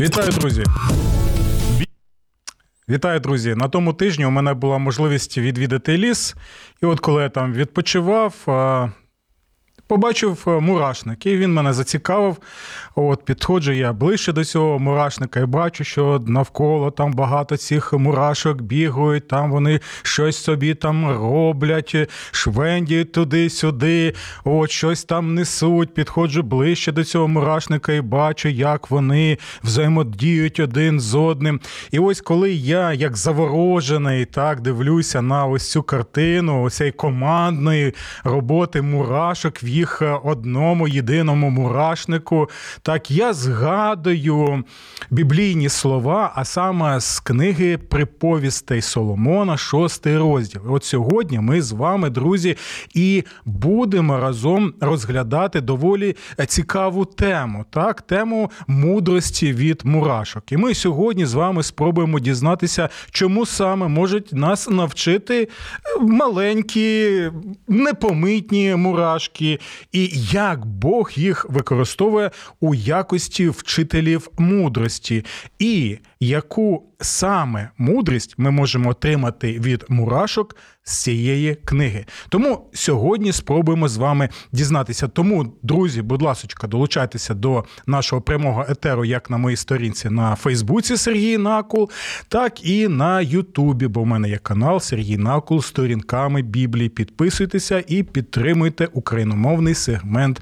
Вітаю, друзі. Вітаю, друзі. На тому тижні у мене була можливість відвідати ліс. І от коли я там відпочивав, побачив мурашник, і він мене зацікавив. От Підходжу я ближче до цього мурашника і бачу, що навколо там багато цих мурашок бігають, там вони щось собі там роблять, швендіють туди-сюди, от щось там несуть. Підходжу ближче до цього мурашника і бачу, як вони взаємодіють один з одним. І ось коли я, як заворожений, так дивлюся на ось цю картину, ось цієї командної роботи мурашок в їх одному єдиному мурашнику. Так я згадую біблійні слова, а саме з книги приповістей Соломона, шостий розділ. От сьогодні ми з вами, друзі, і будемо разом розглядати доволі цікаву тему, так, тему мудрості від мурашок. І ми сьогодні з вами спробуємо дізнатися, чому саме можуть нас навчити маленькі, непомитні мурашки, і як Бог їх використовує у якості вчителів мудрості, і яку саме мудрість ми можемо отримати від мурашок з цієї книги. Тому сьогодні спробуємо з вами дізнатися. Тому, друзі, будь ласка, долучайтеся до нашого прямого етеру, як на моїй сторінці на Фейсбуці Сергій Накул, так і на Ютубі, бо в мене є канал Сергій Накул з сторінками Біблії. Підписуйтеся і підтримуйте україномовний сегмент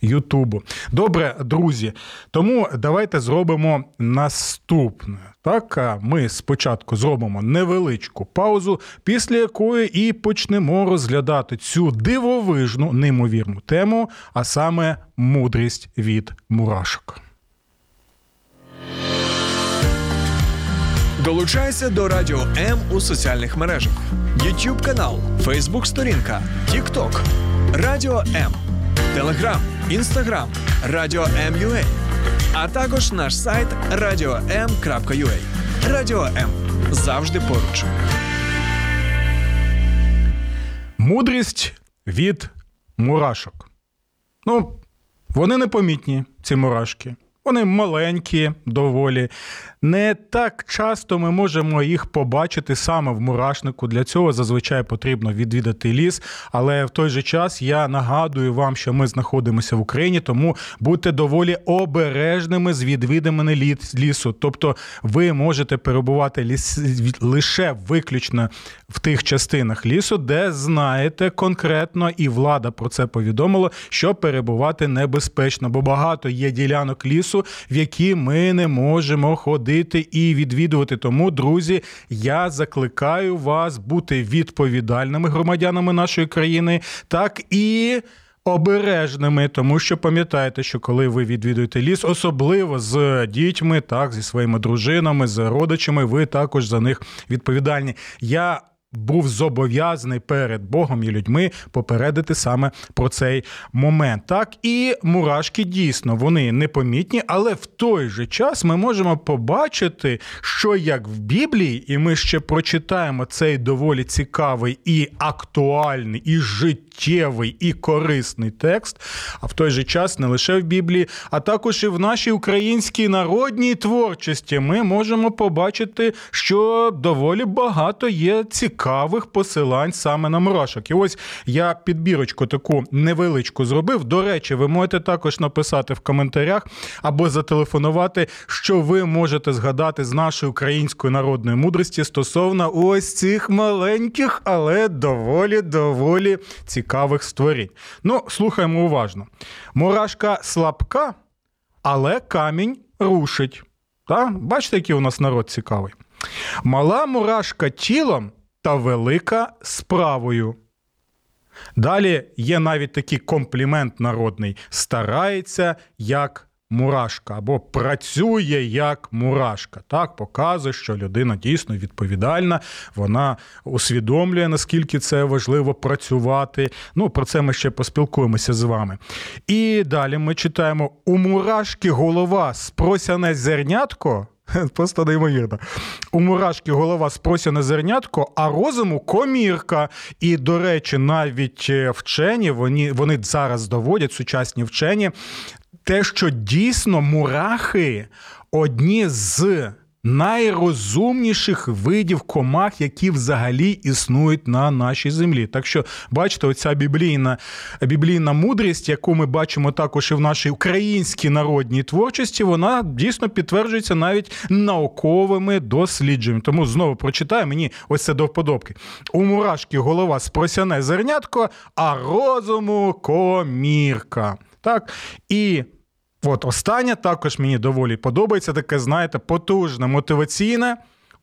Ютубу. Добре, друзі. Тому давайте зробимо наступне. Так, ми спочатку зробимо невеличку паузу, після якої і почнемо розглядати цю дивовижну, неймовірну тему, а саме мудрість від мурашок. Долучайся до Радіо М у соціальних мережах: YouTube канал, Facebook сторінка, TikTok, Радіо М, Телеграм, Інстаграм, Радіо М.Ю.А. а також наш сайт radio.m.ua. Радіо М завжди поруч. Мудрість від мурашок. Ну, вони непомітні, ці мурашки. Вони маленькі, доволі. Не так часто ми можемо їх побачити саме в мурашнику. Для цього зазвичай потрібно відвідати ліс. Але в той же час я нагадую вам, що ми знаходимося в Україні, тому будьте доволі обережними з відвідами лісу. Тобто ви можете перебувати ліс лише виключно в тих частинах лісу, де знаєте конкретно, і влада про це повідомила, що перебувати небезпечно, бо багато є ділянок лісу, в які ми не можемо ходити і відвідувати. Тому, друзі, я закликаю вас бути відповідальними громадянами нашої країни, так і. Обережними, тому що пам'ятаєте, що коли ви відвідуєте ліс, особливо з дітьми, так зі своїми дружинами, з родичами, ви також за них відповідальні. Я був зобов'язаний перед Богом і людьми попередити саме про цей момент. Так і мурашки дійсно вони непомітні, але в той же час ми можемо побачити, що як в Біблії, і ми ще прочитаємо цей доволі цікавий і актуальний, і життєвий, і корисний текст. А в той же час не лише в Біблії, а також і в нашій українській народній творчості ми можемо побачити, що доволі багато є цікавих цікавих посилань саме на мурашок. І ось я підбірочку таку невеличку зробив. До речі, ви можете також написати в коментарях або зателефонувати, що ви можете згадати з нашої української народної мудрості стосовно ось цих маленьких, але доволі доволі цікавих створінь. Ну, слухаємо уважно. Мурашка слабка, але камінь рушить. Та? Бачите, який у нас народ цікавий. Мала мурашка тілом та велика справою. Далі є навіть такий комплімент народний: старається, як мурашка або працює як мурашка. Так, показує, що людина дійсно відповідальна, вона усвідомлює, наскільки це важливо працювати. Ну, про це ми ще поспілкуємося з вами. І далі ми читаємо: у мурашки голова спросяне зернятко. Просто неймовірно. У мурашки голова спросяне зернятко, а розуму комірка. І, до речі, навіть е, вчені вони, вони зараз доводять сучасні вчені те, що дійсно мурахи одні з найрозумніших видів комах, які взагалі існують на нашій землі. Так що, бачите, оця біблійна біблійна мудрість, яку ми бачимо також і в нашій українській народній творчості, вона дійсно підтверджується навіть науковими дослідженнями. Тому знову прочитаю мені ось це до вподобки. У мурашки голова спросяне зернятко, а розуму комірка. Так? І От останнє також мені доволі подобається таке, знаєте, потужне, мотиваційне,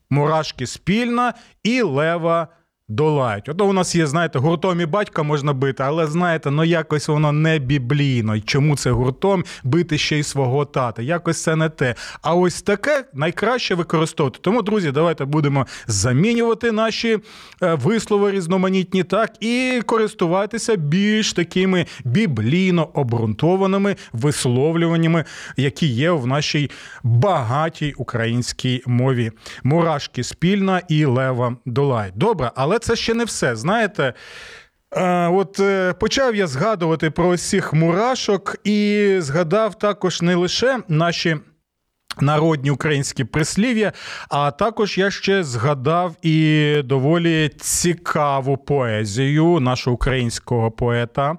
мурашки спільна і лева долають. Ото у нас є, знаєте, гуртом і батька можна бити, але знаєте, ну якось воно не біблійно. Чому це гуртом бити ще й свого тата? Якось це не те. А ось таке найкраще використовувати. Тому, друзі, давайте будемо замінювати наші е, вислови різноманітні, так і користуватися більш такими біблійно обґрунтованими висловлюваннями, які є в нашій багатій українській мові. Мурашки спільна і лева долай. Добре, але. Але це ще не все. Знаєте, от е, почав я згадувати про усіх мурашок і згадав також не лише наші. Народні українські прислів'я, а також я ще згадав і доволі цікаву поезію нашого українського поета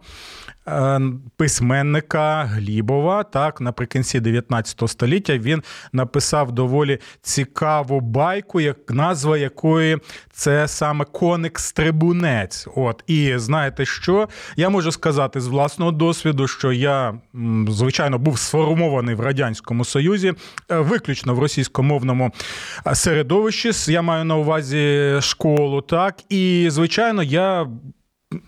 письменника Глібова. Так, наприкінці 19 століття він написав доволі цікаву байку, як назва якої це саме коник-стрибунець. От і знаєте що? Я можу сказати з власного досвіду, що я звичайно був сформований в радянському союзі, е, виключно в російськомовному е, середовищі. Я маю на увазі школу, так і звичайно, я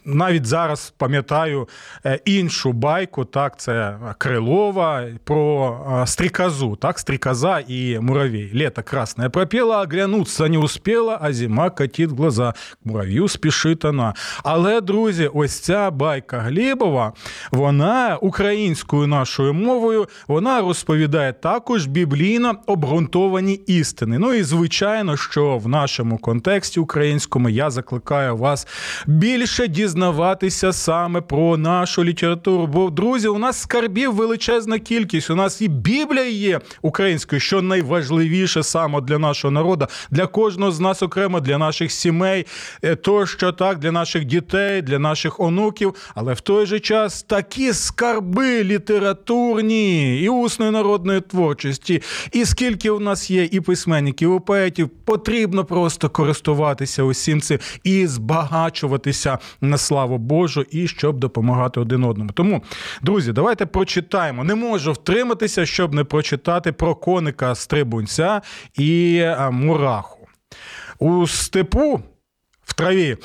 навіть зараз пам'ятаю е, іншу байку, так, це Крилова про е, стріказу, так, стріказа і муравей. Лето красное пропела, оглянуться не успіла, а зима катить глаза. К мурав'ю спішить вона. Але, друзі, ось ця байка Глібова, вона українською нашою мовою, вона розповідає також біблійно обґрунтовані істини. Ну і звичайно, що в нашому контексті українському я закликаю вас більше дізнаватися саме про нашу літературу. Бо, друзі, у нас скарбів величезна кількість. У нас і Біблія є українською, що найважливіше саме для нашого народу, для кожного з нас окремо, для наших сімей, е, тощо так, для наших дітей, для наших онуків. Але в той же час такі скарби літературні і усної народної творчості, і скільки у нас є і письменників, і поетів, потрібно просто користуватися усім цим і збагачуватися на славу Божу і щоб допомагати один одному. Тому, друзі, давайте прочитаємо. Не можу втриматися, щоб не прочитати про коника стрибунця і мураху. У степу в траві.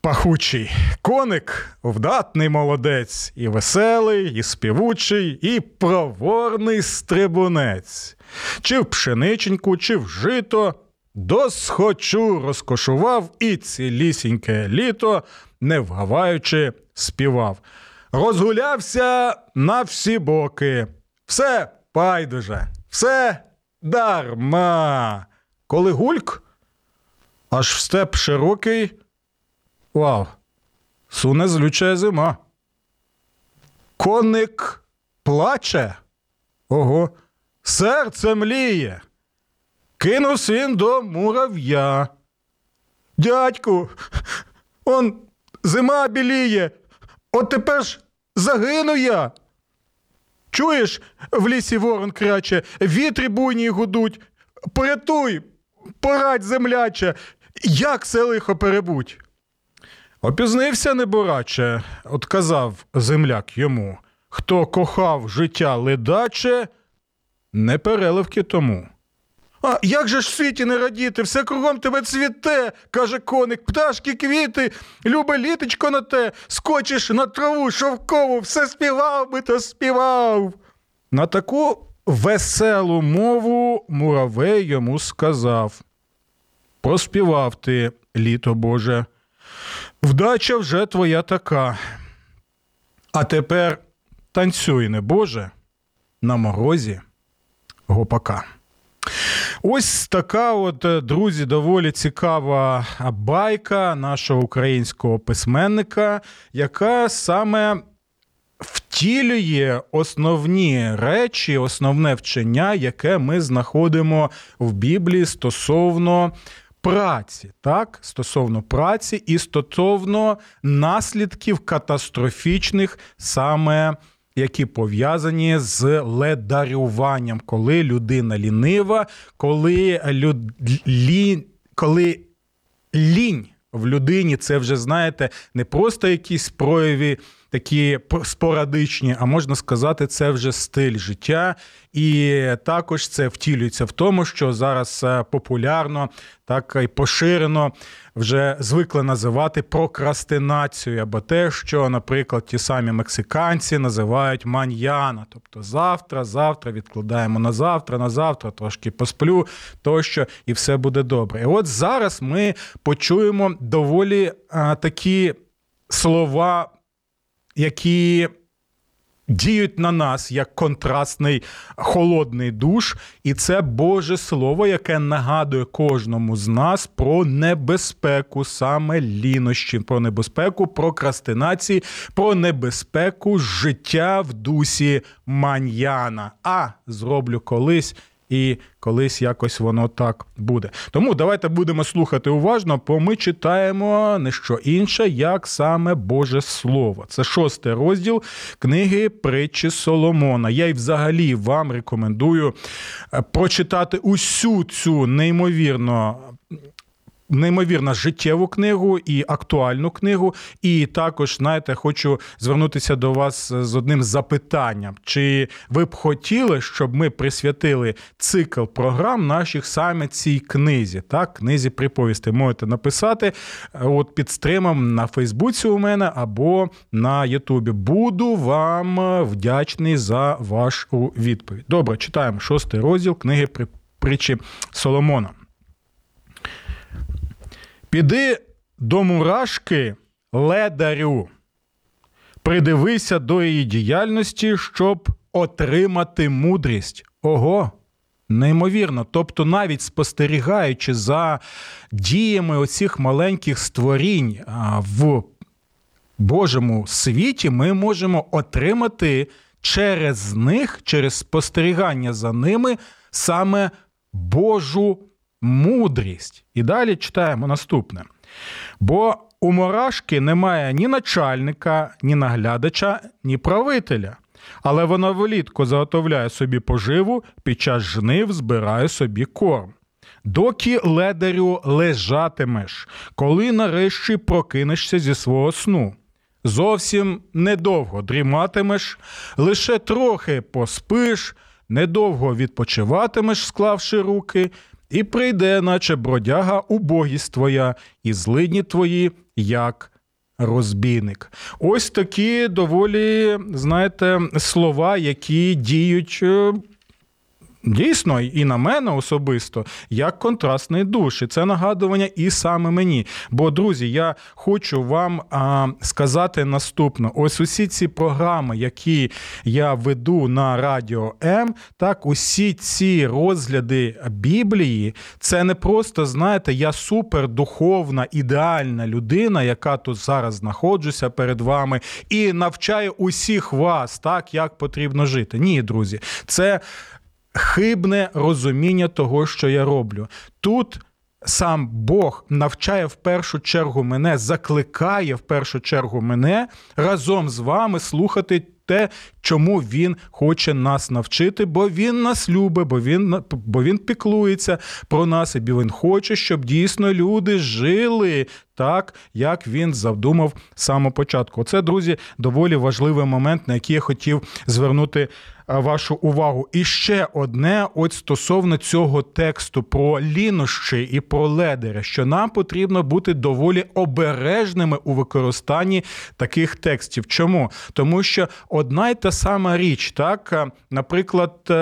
Пахучий коник, вдатний молодець, і веселий, і співучий, і проворний стрибунець, чи в пшениченьку, чи в жито, досхочу розкошував і цілісіньке літо не вгаваючи, співав. Розгулявся на всі боки. Все байдуже, все дарма. Коли гульк, аж в степ широкий. Вау, суне злюча зима. Коник плаче. Ого, серце мліє. Кинувся він до мурав'я. Дядьку, он Зима біліє. От тепер ж загину я. Чуєш, в лісі ворон краче, вітри буйні гудуть. Порятуй, порадь, земляче, як це лихо перебуть. Опізнився, небораче, отказав земляк йому. Хто кохав життя ледаче, не переливки тому. А як же ж в світі не радіти? Все кругом тебе цвіте, каже коник, пташки, квіти, любе літочко на те, скочиш на траву, шовкову, все співав би, то співав. На таку веселу мову муравей йому сказав: Проспівав ти, літо Боже, вдача вже твоя така. А тепер танцюй, не Боже, на морозі гопака. Ось така, от, е, друзі, доволі цікава байка нашого українського письменника, яка саме втілює основні речі, основне вчення, яке ми знаходимо в Біблії стосовно. Праці, так, стосовно праці і стосовно наслідків катастрофічних, саме які пов'язані з ледарюванням, коли людина лінива, коли люд... лі... коли лінь в людині це вже знаєте не просто якісь прояви такі спорадичні, а можна сказати, це вже стиль життя. І також це втілюється в тому, що зараз е, популярно, так і поширено вже звикли називати прокрастинацією, або те, що, наприклад, ті самі мексиканці називають маньяна. Тобто завтра, завтра відкладаємо на завтра, на завтра, трошки посплю, тощо, і все буде добре. І от зараз ми почуємо доволі а, такі слова які діють на нас як контрастний холодний душ, і це Боже Слово, яке нагадує кожному з нас про небезпеку саме лінощі, про небезпеку прокрастинації, про небезпеку життя в дусі маньяна. А зроблю колись і колись якось воно так буде. Тому давайте будемо слухати уважно, бо ми читаємо не що інше, як саме Боже Слово. Це шостий розділ книги Притчі Соломона. Я й взагалі вам рекомендую е, прочитати усю цю неймовірно неймовірно життєву книгу і актуальну книгу. І також, знаєте, хочу звернутися до вас з одним запитанням: чи ви б хотіли, щоб ми присвятили цикл програм наших саме цій книзі? Так, книзі приповісти можете написати е, от під стримом на Фейсбуці у мене або на Ютубі. Буду вам вдячний за вашу відповідь. Добре, читаємо шостий розділ книги притчі Соломона. Піди до мурашки ледарю, придивися до її діяльності, щоб отримати мудрість. Ого! Неймовірно. Тобто, навіть спостерігаючи за діями оцих маленьких створінь в Божому світі, ми можемо отримати через них, через спостерігання за ними саме Божу мудрість. І далі читаємо наступне. Бо у Мурашки немає ні начальника, ні наглядача, ні правителя. Але вона влітку заготовляє собі поживу, під час жнив збирає собі корм. Доки ледарю лежатимеш, коли нарешті прокинешся зі свого сну. Зовсім недовго дріматимеш, лише трохи поспиш, недовго відпочиватимеш, склавши руки, і прийде, наче бродяга, убогість твоя, і злидні твої, як розбійник. Ось такі доволі, знаєте, слова, які діють е, Дійсно, і на мене особисто як контрастний душ. І це нагадування і саме мені. Бо, друзі, я хочу вам а, сказати наступне: ось усі ці програми, які я веду на радіо М, так, усі ці розгляди Біблії, це не просто, знаєте, я супердуховна, ідеальна людина, яка тут зараз знаходжуся перед вами, і навчаю усіх вас, так, як потрібно жити. Ні, друзі, це хибне розуміння того, що я роблю. Тут сам Бог навчає в першу чергу мене, закликає в першу чергу мене разом з вами слухати. Те, чому він хоче нас навчити, бо він нас любить, бо він бо він піклується про нас, і він хоче, щоб дійсно люди жили так як він задумав з самого початку. Це, друзі, доволі важливий момент, на який я хотів звернути вашу увагу. І ще одне, от стосовно цього тексту про лінощі і про ледери, що нам потрібно бути доволі обережними у використанні таких текстів. Чому? Тому що одна й та сама річ, так, наприклад.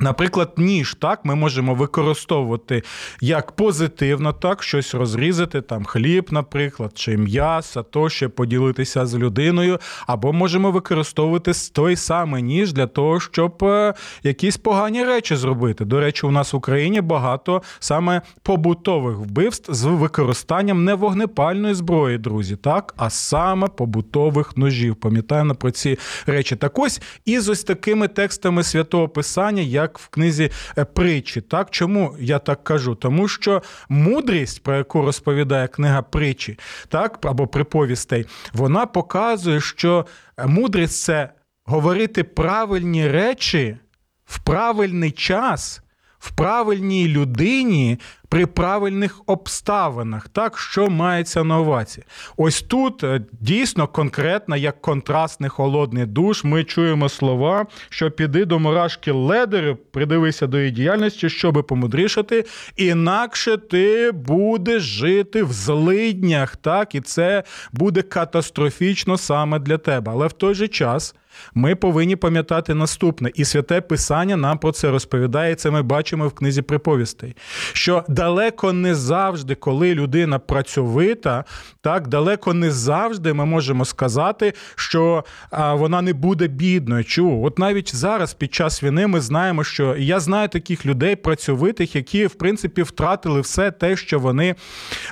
Наприклад, ніж так ми можемо використовувати як позитивно, так щось розрізати, там хліб, наприклад, чи м'ясо, тощо поділитися з людиною, або можемо використовувати той самий ніж для того, щоб е, якісь погані речі зробити. До речі, у нас в Україні багато саме побутових вбивств з використанням не вогнепальної зброї, друзі, так, а саме побутових ножів. Пам'ятаємо про ці речі. Так ось і з ось такими текстами святого Писання, як як в книзі е, притчі. Так чому я так кажу? Тому що мудрість, про яку розповідає книга притчі, так або приповістей, вона показує, що мудрість це говорити правильні речі в правильний час. В правильній людині при правильних обставинах. Так, що мається на увазі? Ось тут е, дійсно конкретно, як контрастний холодний душ, ми чуємо слова, що піди до мурашки ледери, придивися до її діяльності, щоби помудрішати, інакше ти будеш жити в злиднях, так, і це буде катастрофічно саме для тебе. Але в той же час. Ми повинні пам'ятати наступне, і святе Писання нам про це розповідає. Це ми бачимо в книзі приповістей. Що далеко не завжди, коли людина працьовита, так далеко не завжди ми можемо сказати, що вона не буде бідною. Чу, от навіть зараз, під час війни, ми знаємо, що я знаю таких людей працьовитих, які в принципі втратили все те, що вони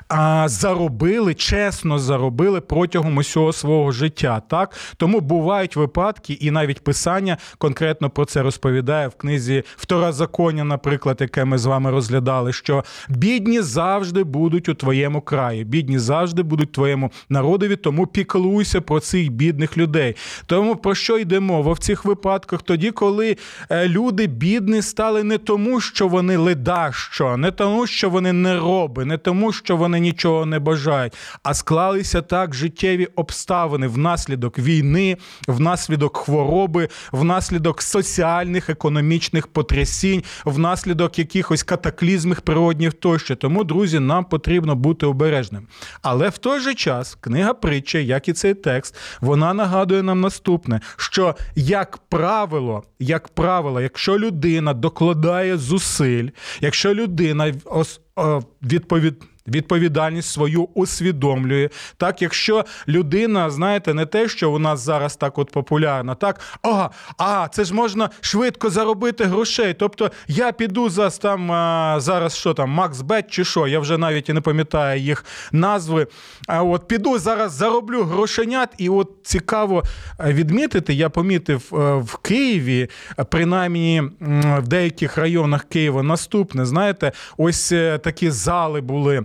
а, заробили, чесно заробили протягом усього свого життя. Так тому бувають випадки, і навіть писання конкретно про це розповідає в книзі Второзаконня, наприклад, яке ми з вами розглядали, що бідні завжди будуть у твоєму краї, бідні завжди будуть твоєму народові, тому піклуйся про цих бідних людей. Тому про що йде мова в цих випадках? Тоді, коли е, люди бідні стали не тому, що вони ледащо, не тому, що вони не роби, не тому, що вони нічого не бажають, а склалися так життєві обставини внаслідок війни, внаслідок хвороби, внаслідок соціальних економічних потрясінь, внаслідок якихось катаклізмів природних тощо. Тому, друзі, нам потрібно бути обережним. Але в той же час книга притча, як і цей текст, вона нагадує нам наступне: що, як правило, як правило, якщо людина докладає зусиль, якщо людина відповідь відповідальність свою усвідомлює. Так, якщо людина, знаєте, не те, що у нас зараз так от популярно, так а, а це ж можна швидко заробити грошей. Тобто я піду за там зараз, що там, Макс Бет чи що, я вже навіть і не пам'ятаю їх назви. А от піду зараз зароблю грошенят, і от цікаво відмітити, я помітив е, в Києві, принаймні в деяких районах Києва наступне, знаєте, ось е, такі зали були.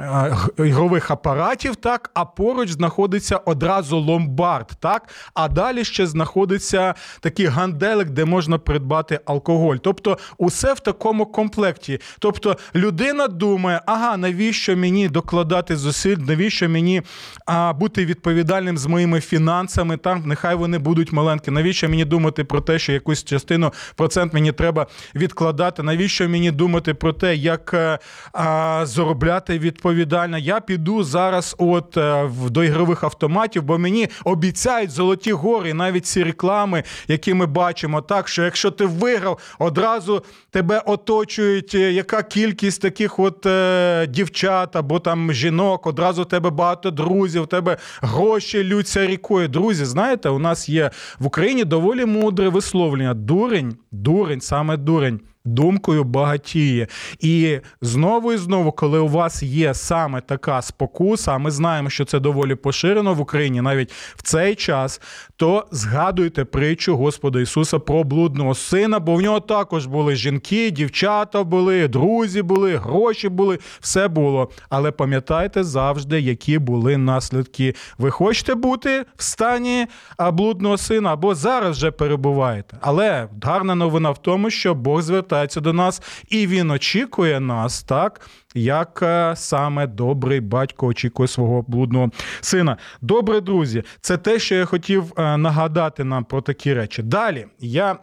Е, ігрових апаратів, так, а поруч знаходиться одразу ломбард, так, а далі ще знаходиться такий ганделик, де можна придбати алкоголь. Тобто, усе в такому комплекті. Тобто, людина думає, ага, навіщо мені докладати зусиль, навіщо мені а, бути відповідальним з моїми фінансами, там нехай вони будуть маленькі. Навіщо мені думати про те, що якусь частину процент мені треба відкладати? Навіщо мені думати про те, як е, а, заробляти від відповідальна. Я піду зараз от е, до ігрових автоматів, бо мені обіцяють золоті гори, навіть ці реклами, які ми бачимо, так що якщо ти виграв, одразу тебе оточують, е, яка кількість таких от е, дівчат або там жінок, одразу в тебе багато друзів, в тебе гроші лються рікою. Друзі, знаєте, у нас є в Україні доволі мудре висловлення. Дурень, дурень, саме дурень думкою багатіє. І знову і знову, коли у вас є саме така спокуса, а ми знаємо, що це доволі поширено в Україні навіть в цей час, то згадуйте притчу Господа Ісуса про блудного сина, бо в нього також були жінки, дівчата були, друзі були, гроші були, все було. Але пам'ятайте завжди, які були наслідки. Ви хочете бути в стані блудного сина або зараз вже перебуваєте. Але гарна новина в тому, що Бог звертає звертається до нас, і він очікує нас, так як е, саме добрий батько очікує свого блудного сина. Добре, друзі, це те, що я хотів е, нагадати нам про такі речі. Далі я.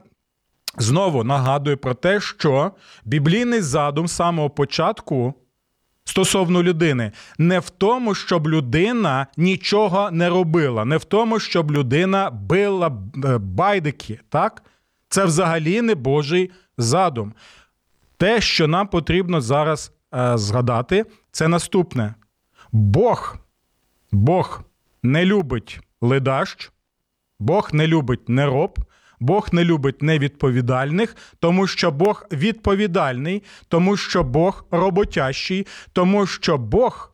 Знову нагадую про те, що біблійний задум з самого початку стосовно людини не в тому, щоб людина нічого не робила, не в тому, щоб людина била е, байдики. Так? Це взагалі не Божий задум. Те, що нам потрібно зараз е, згадати, це наступне: Бог, Бог не любить ледащ, Бог не любить нероб, Бог не любить невідповідальних, тому що Бог відповідальний, тому що Бог роботящий, тому що Бог,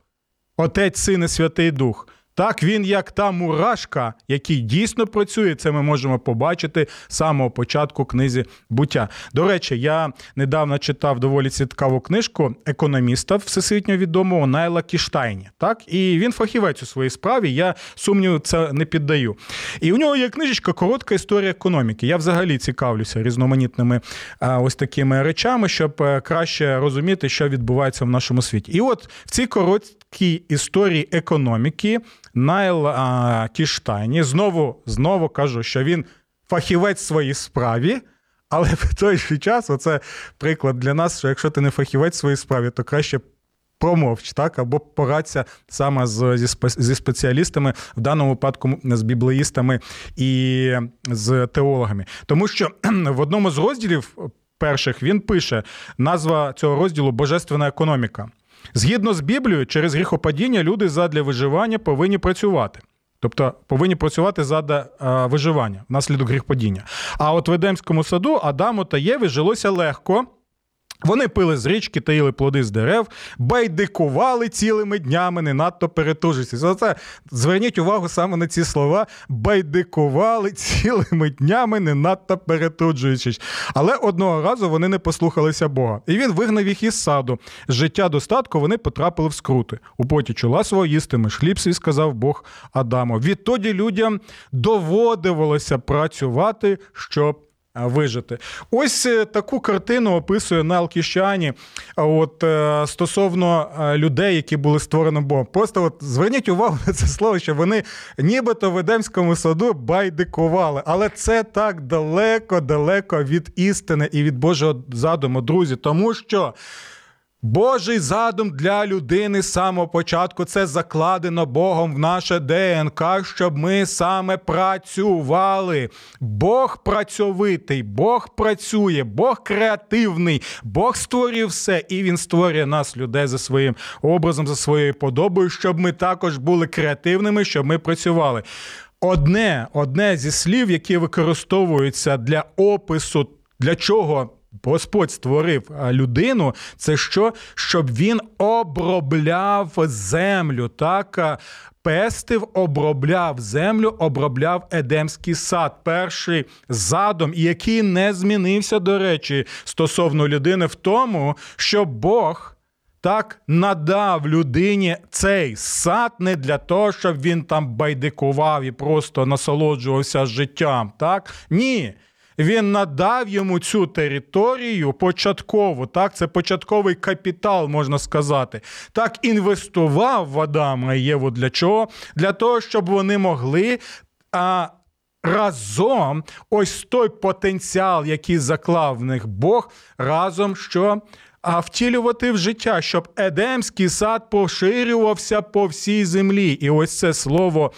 Отець, Син і Святий Дух. Так, він як та мурашка, який дійсно працює, це ми можемо побачити з самого початку книзі буття. До речі, я недавно читав доволі цікаву книжку економіста всесвітньо відомого Найла Кіштайні. Так, і він фахівець у своїй справі. Я сумніву це не піддаю. І у нього є книжечка Коротка історія економіки. Я взагалі цікавлюся різноманітними ось такими речами, щоб е, краще розуміти, що відбувається в нашому світі. І от в цій короткій історії економіки. Найл а, Кіштайні. Знову знову кажу, що він фахівець в своїй справі, але в той же час оце приклад для нас, що якщо ти не фахівець в своїй справі, то краще. Промовч, так, або порадься саме з, зі зі спеціалістами, в даному випадку з біблеїстами і з теологами. Тому що в одному з розділів перших він пише назва цього розділу Божественна економіка. Згідно з Біблією, через гріхопадіння люди задля виживання повинні працювати. Тобто повинні працювати задля виживання внаслідок гріхопадіння. А от в Едемському саду Адаму та Єві жилося легко. Вони пили з річки, таїли плоди з дерев, байдикували цілими днями, не надто перетужуючись. Оце зверніть увагу саме на ці слова: байдикували цілими днями, не надто перетуджуючись. Але одного разу вони не послухалися Бога. І він вигнав їх із саду. З життя достатку вони потрапили в скрути. У поті чола свого їстимеш хліб свій сказав Бог Адаму. Відтоді людям доводилося працювати, щоб вижити. Ось е, таку картину описує Нал Кіщані от е, стосовно е, людей, які були створені Богом. Просто от зверніть увагу на це слово, що вони нібито в Едемському саду байдикували, але це так далеко-далеко від істини і від Божого задуму, друзі, тому що. Божий задум для людини з самого початку це закладено Богом в наше ДНК, щоб ми саме працювали. Бог працьовитий, Бог працює, Бог креативний, Бог створює все, і Він створює нас, людей, за своїм образом, за своєю подобою, щоб ми також були креативними, щоб ми працювали. Одне, Одне зі слів, які використовуються для опису, для чого. Господь створив людину, це що? Щоб він обробляв землю, так? Пестив, обробляв землю, обробляв Едемський сад. Перший задум, який не змінився, до речі, стосовно людини, в тому, що Бог. Так надав людині цей сад не для того, щоб він там байдикував і просто насолоджувався життям. Так? Ні він надав йому цю територію початково. Так, це початковий капітал, можна сказати. Так, інвестував в Адама і Єву для чого? Для того, щоб вони могли. а, Разом ось той потенціал, який заклав в них Бог, разом що а втілювати в життя, щоб Едемський сад поширювався по всій землі. І ось це слово.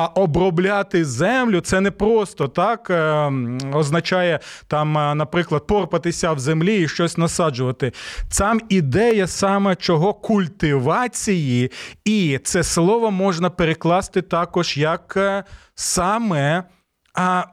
А обробляти землю це не просто так е, означає там, е, наприклад, порпатися в землі і щось насаджувати. Там ідея саме чого культивації, і це слово можна перекласти також як е, саме. А,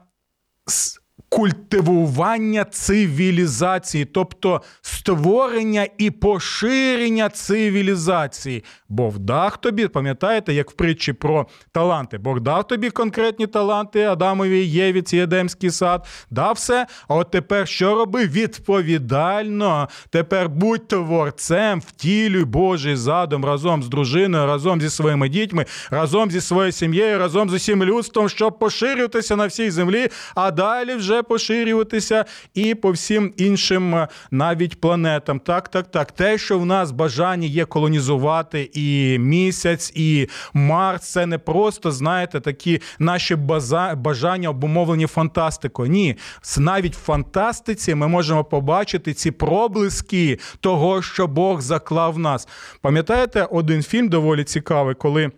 культивування цивілізації, тобто створення і поширення цивілізації. Бог дав тобі, пам'ятаєте, як в притчі про таланти? Бог дав тобі конкретні таланти Адамові, Єві, ці Едемський сад, дав все. А от тепер що роби? Відповідально. Тепер будь творцем, втілюй Божий задум разом з дружиною, разом зі своїми дітьми, разом зі своєю сім'єю, разом з усім людством, щоб поширюватися на всій землі, а далі вже вже поширюватися і по всім іншим е, навіть планетам. Так, так, так. Те, що в нас бажання є колонізувати і місяць, і Марс, це не просто, знаєте, такі наші бажання обумовлені фантастикою. Ні, навіть в фантастиці ми можемо побачити ці проблиски того, що Бог заклав в нас. Пам'ятаєте один фільм доволі цікавий, коли.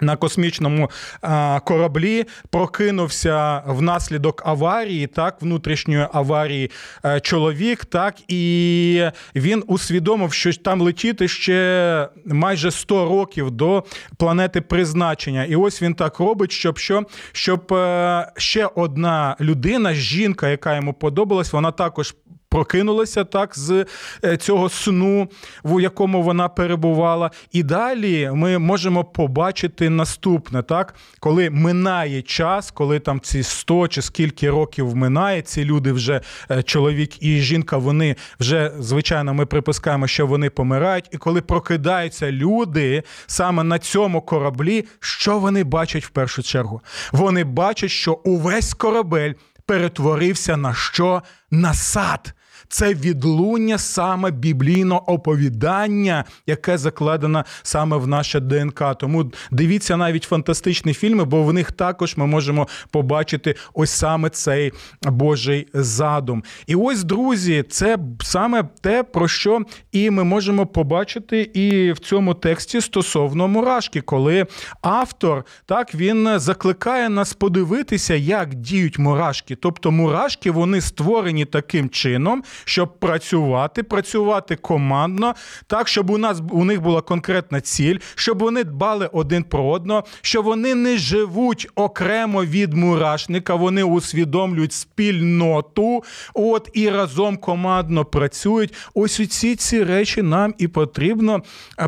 На космічному а, кораблі прокинувся внаслідок аварії, так, внутрішньої аварії а, чоловік, так, і він усвідомив, що там летіти ще майже 100 років до планети призначення. І ось він так робить, щоб що, щоб а, ще одна людина, жінка, яка йому подобалась, вона також прокинулася так з е, цього сну, в якому вона перебувала. І далі ми можемо побачити наступне, так, коли минає час, коли там ці 100 чи скільки років минає, ці люди вже е, чоловік і жінка, вони вже звичайно ми припускаємо, що вони помирають. І коли прокидаються люди саме на цьому кораблі, що вони бачать в першу чергу? Вони бачать, що увесь корабель перетворився на що? На сад це відлуння саме біблійного оповідання, яке закладено саме в наше ДНК. Тому дивіться навіть фантастичні фільми, бо в них також ми можемо побачити ось саме цей Божий задум. І ось, друзі, це саме те, про що і ми можемо побачити і в цьому тексті стосовно мурашки, коли автор так він закликає нас подивитися, як діють мурашки. Тобто мурашки вони створені таким чином, щоб працювати, працювати командно, так, щоб у нас у них була конкретна ціль, щоб вони дбали один про одного, що вони не живуть окремо від мурашника, вони усвідомлюють спільноту, от і разом командно працюють. Ось усі ці речі нам і потрібно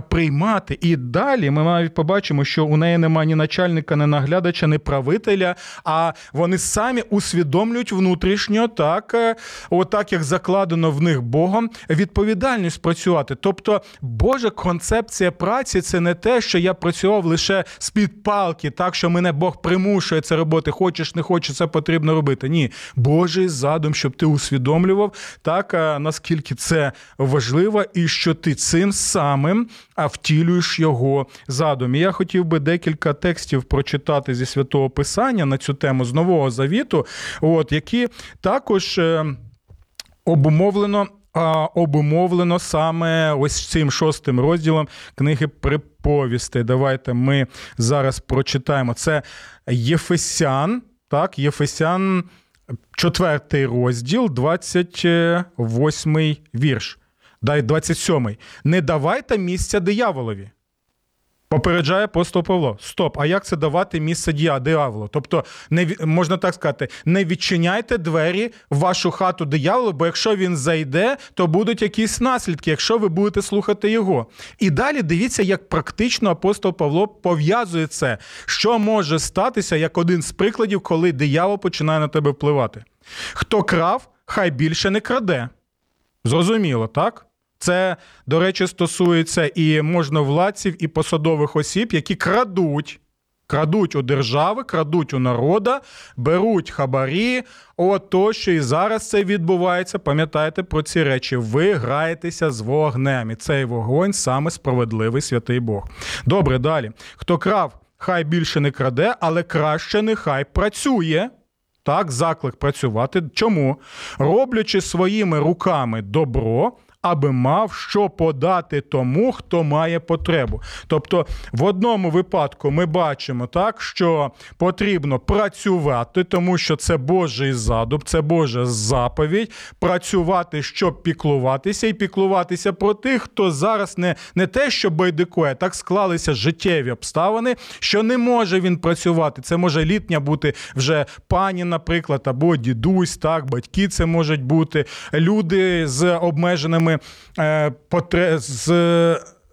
приймати. І далі ми навіть побачимо, що у неї немає ні начальника, ні наглядача, ні правителя, а вони самі усвідомлюють внутрішньо так, е, отак як закладено закладено в них Богом відповідальність працювати. Тобто, Божа концепція праці це не те, що я працював лише з під палки, так що мене Бог примушує це робити. Хочеш, не хочеш, це потрібно робити. Ні, Божий задум, щоб ти усвідомлював так, наскільки це важливо, і що ти цим самим втілюєш його задум. І я хотів би декілька текстів прочитати зі святого Писання на цю тему з Нового Завіту, от які також. Обумовлено. Обумовлено саме ось цим шостим розділом книги приповістей. Давайте ми зараз прочитаємо. Це Єфесян, так, Єфесян, четвертий розділ, 28 вірш. Дай 27. Не давайте місця дияволові. Попереджає апостол Павло. Стоп, а як це давати місце дияволу? Тобто, не можна так сказати, не відчиняйте двері в вашу хату дияволу, бо якщо він зайде, то будуть якісь наслідки, якщо ви будете слухати його. І далі дивіться, як практично апостол Павло пов'язує це, що може статися як один з прикладів, коли диявол починає на тебе впливати. Хто крав, хай більше не краде. Зрозуміло, так? Це, до речі, стосується і можновладців, і посадових осіб, які крадуть. Крадуть у держави, крадуть у народа, беруть хабарі. От тощо і зараз це відбувається. Пам'ятайте про ці речі. Ви граєтеся з вогнем. І цей вогонь саме справедливий святий Бог. Добре, далі. Хто крав, хай більше не краде, але краще нехай працює. Так, заклик працювати. Чому? Роблячи своїми руками добро аби мав що подати тому, хто має потребу. Тобто, в одному випадку ми бачимо так, що потрібно працювати, тому що це Божий задуб, це Божа заповідь, працювати, щоб піклуватися, і піклуватися про тих, хто зараз не не те, що байдикує, так склалися життєві обставини, що не може він працювати. Це може літня бути вже пані, наприклад, або дідусь, так, батьки це можуть бути люди з обмеженими е, з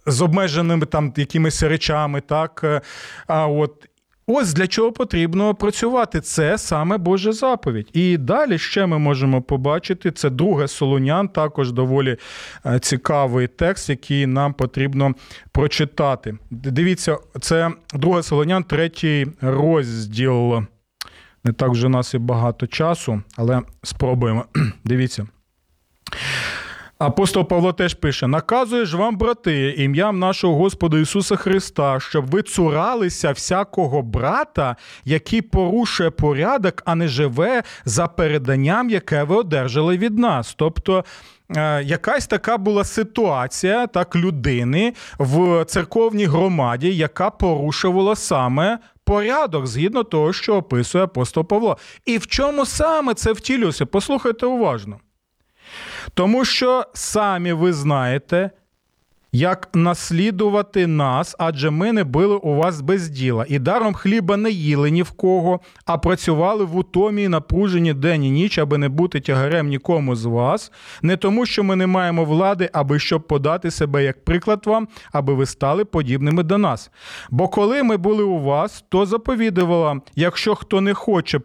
з обмеженими там якимись речами, так. Е, а от Ось для чого потрібно працювати. Це саме Божа заповідь. І далі ще ми можемо побачити це друге Солонян, також доволі е, цікавий текст, який нам потрібно прочитати. Дивіться, це друге Солонян, третій розділ. Не так вже у нас і багато часу, але спробуємо. Дивіться. Апостол Павло теж пише: наказує ж вам, брати, ім'ям нашого Господа Ісуса Христа, щоб ви цуралися всякого брата, який порушує порядок, а не живе за переданням, яке ви одержали від нас. Тобто. е, Якась така була ситуація так людини в церковній громаді, яка порушувала саме порядок згідно того, що описує апостол Павло. І в чому саме це втілюється? Послухайте уважно. Тому що самі ви знаєте, як наслідувати нас, адже ми не били у вас без діла, і даром хліба не їли ні в кого, а працювали в утомі і напружені день і ніч, аби не бути тягарем нікому з вас, не тому, що ми не маємо влади, аби щоб подати себе як приклад вам, аби ви стали подібними до нас. Бо коли ми були у вас, то заповідувала, якщо хто не хоче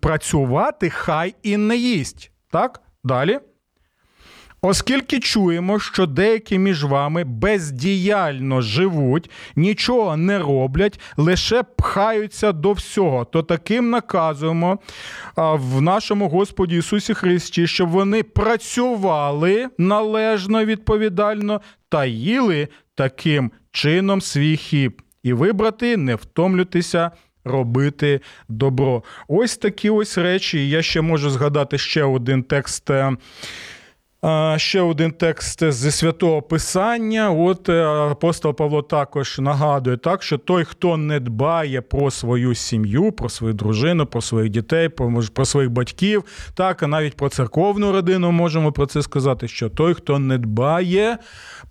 працювати, хай і не їсть. Так? Далі. Оскільки чуємо, що деякі між вами бездіяльно живуть, нічого не роблять, лише пхаються до всього, то таким наказуємо в нашому Господі Ісусі Христі, щоб вони працювали належно відповідально та їли таким чином свій хіб. І ви, брати, не втомлюйтеся робити добро. Ось такі ось речі. Я ще можу згадати ще один текст. Ще один текст зі святого Писання. От е, апостол Павло також нагадує так, що той, хто не дбає про свою сім'ю, про свою дружину, про своїх дітей, про, про своїх батьків, так, а навіть про церковну родину можемо про це сказати, що той, хто не дбає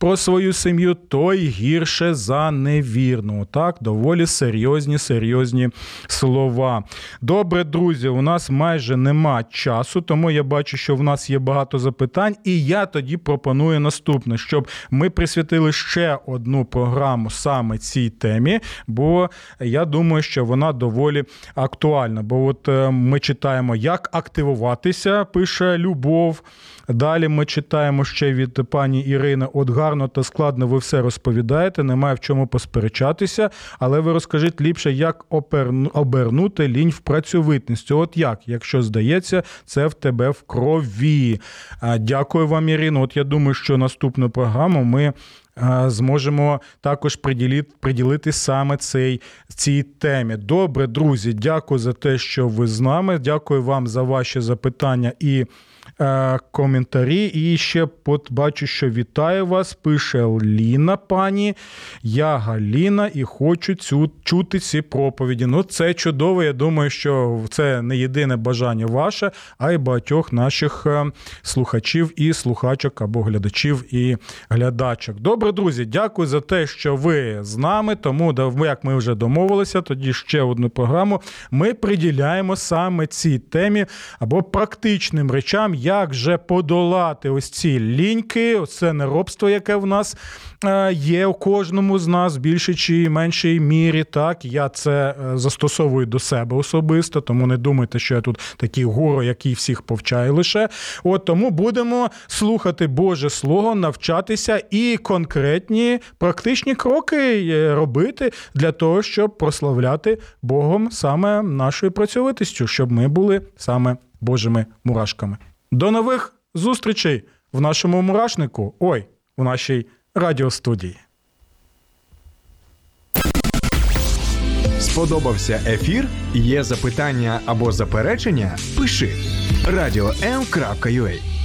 про свою сім'ю, той гірше за невірного. Так, доволі серйозні, серйозні слова. Добре, друзі, у нас майже нема часу, тому я бачу, що в нас є багато запитань, і я тоді пропоную наступне, щоб ми присвятили ще одну програму саме цій темі, бо я думаю, що вона доволі актуальна. Бо от е, ми читаємо, як активуватися, пише Любов. Далі ми читаємо ще від пані Ірини: от гарно та складно ви все розповідаєте, немає в чому посперечатися, але ви розкажіть ліпше, як обернути лінь в працьовитність. От як, якщо здається, це в тебе в крові. Дякую вам, Ірино. От я думаю, що наступну програму ми. Зможемо також приділити, приділити саме цей, цій темі. Добре, друзі, дякую за те, що ви з нами. Дякую вам за ваші запитання і коментарі. І ще от бачу, що вітаю вас. Пише Ліна, пані. Я Галіна і хочу цю, чути ці проповіді. Ну, це чудово. Я думаю, що це не єдине бажання ваше, а й багатьох наших е, слухачів і слухачок або глядачів і глядачок. Добре, друзі, дякую за те, що ви з нами. Тому, як ми вже домовилися, тоді ще одну програму. Ми приділяємо саме цій темі або практичним речам, як же подолати ось ці ліньки, ось це неробство, яке в нас е, є у кожному з нас в більшій чи меншій мірі. Так, я це е, застосовую до себе особисто, тому не думайте, що я тут такий гуру, який всіх повчає лише. От тому будемо слухати Боже Слово, навчатися і конкретні практичні кроки е, робити для того, щоб прославляти Богом саме нашою працьовитістю, щоб ми були саме Божими мурашками. До нових зустрічей в нашому мурашнику. Ой, в нашій радіостудії. Сподобався ефір? Є запитання або заперечення? Пиши радіом.ua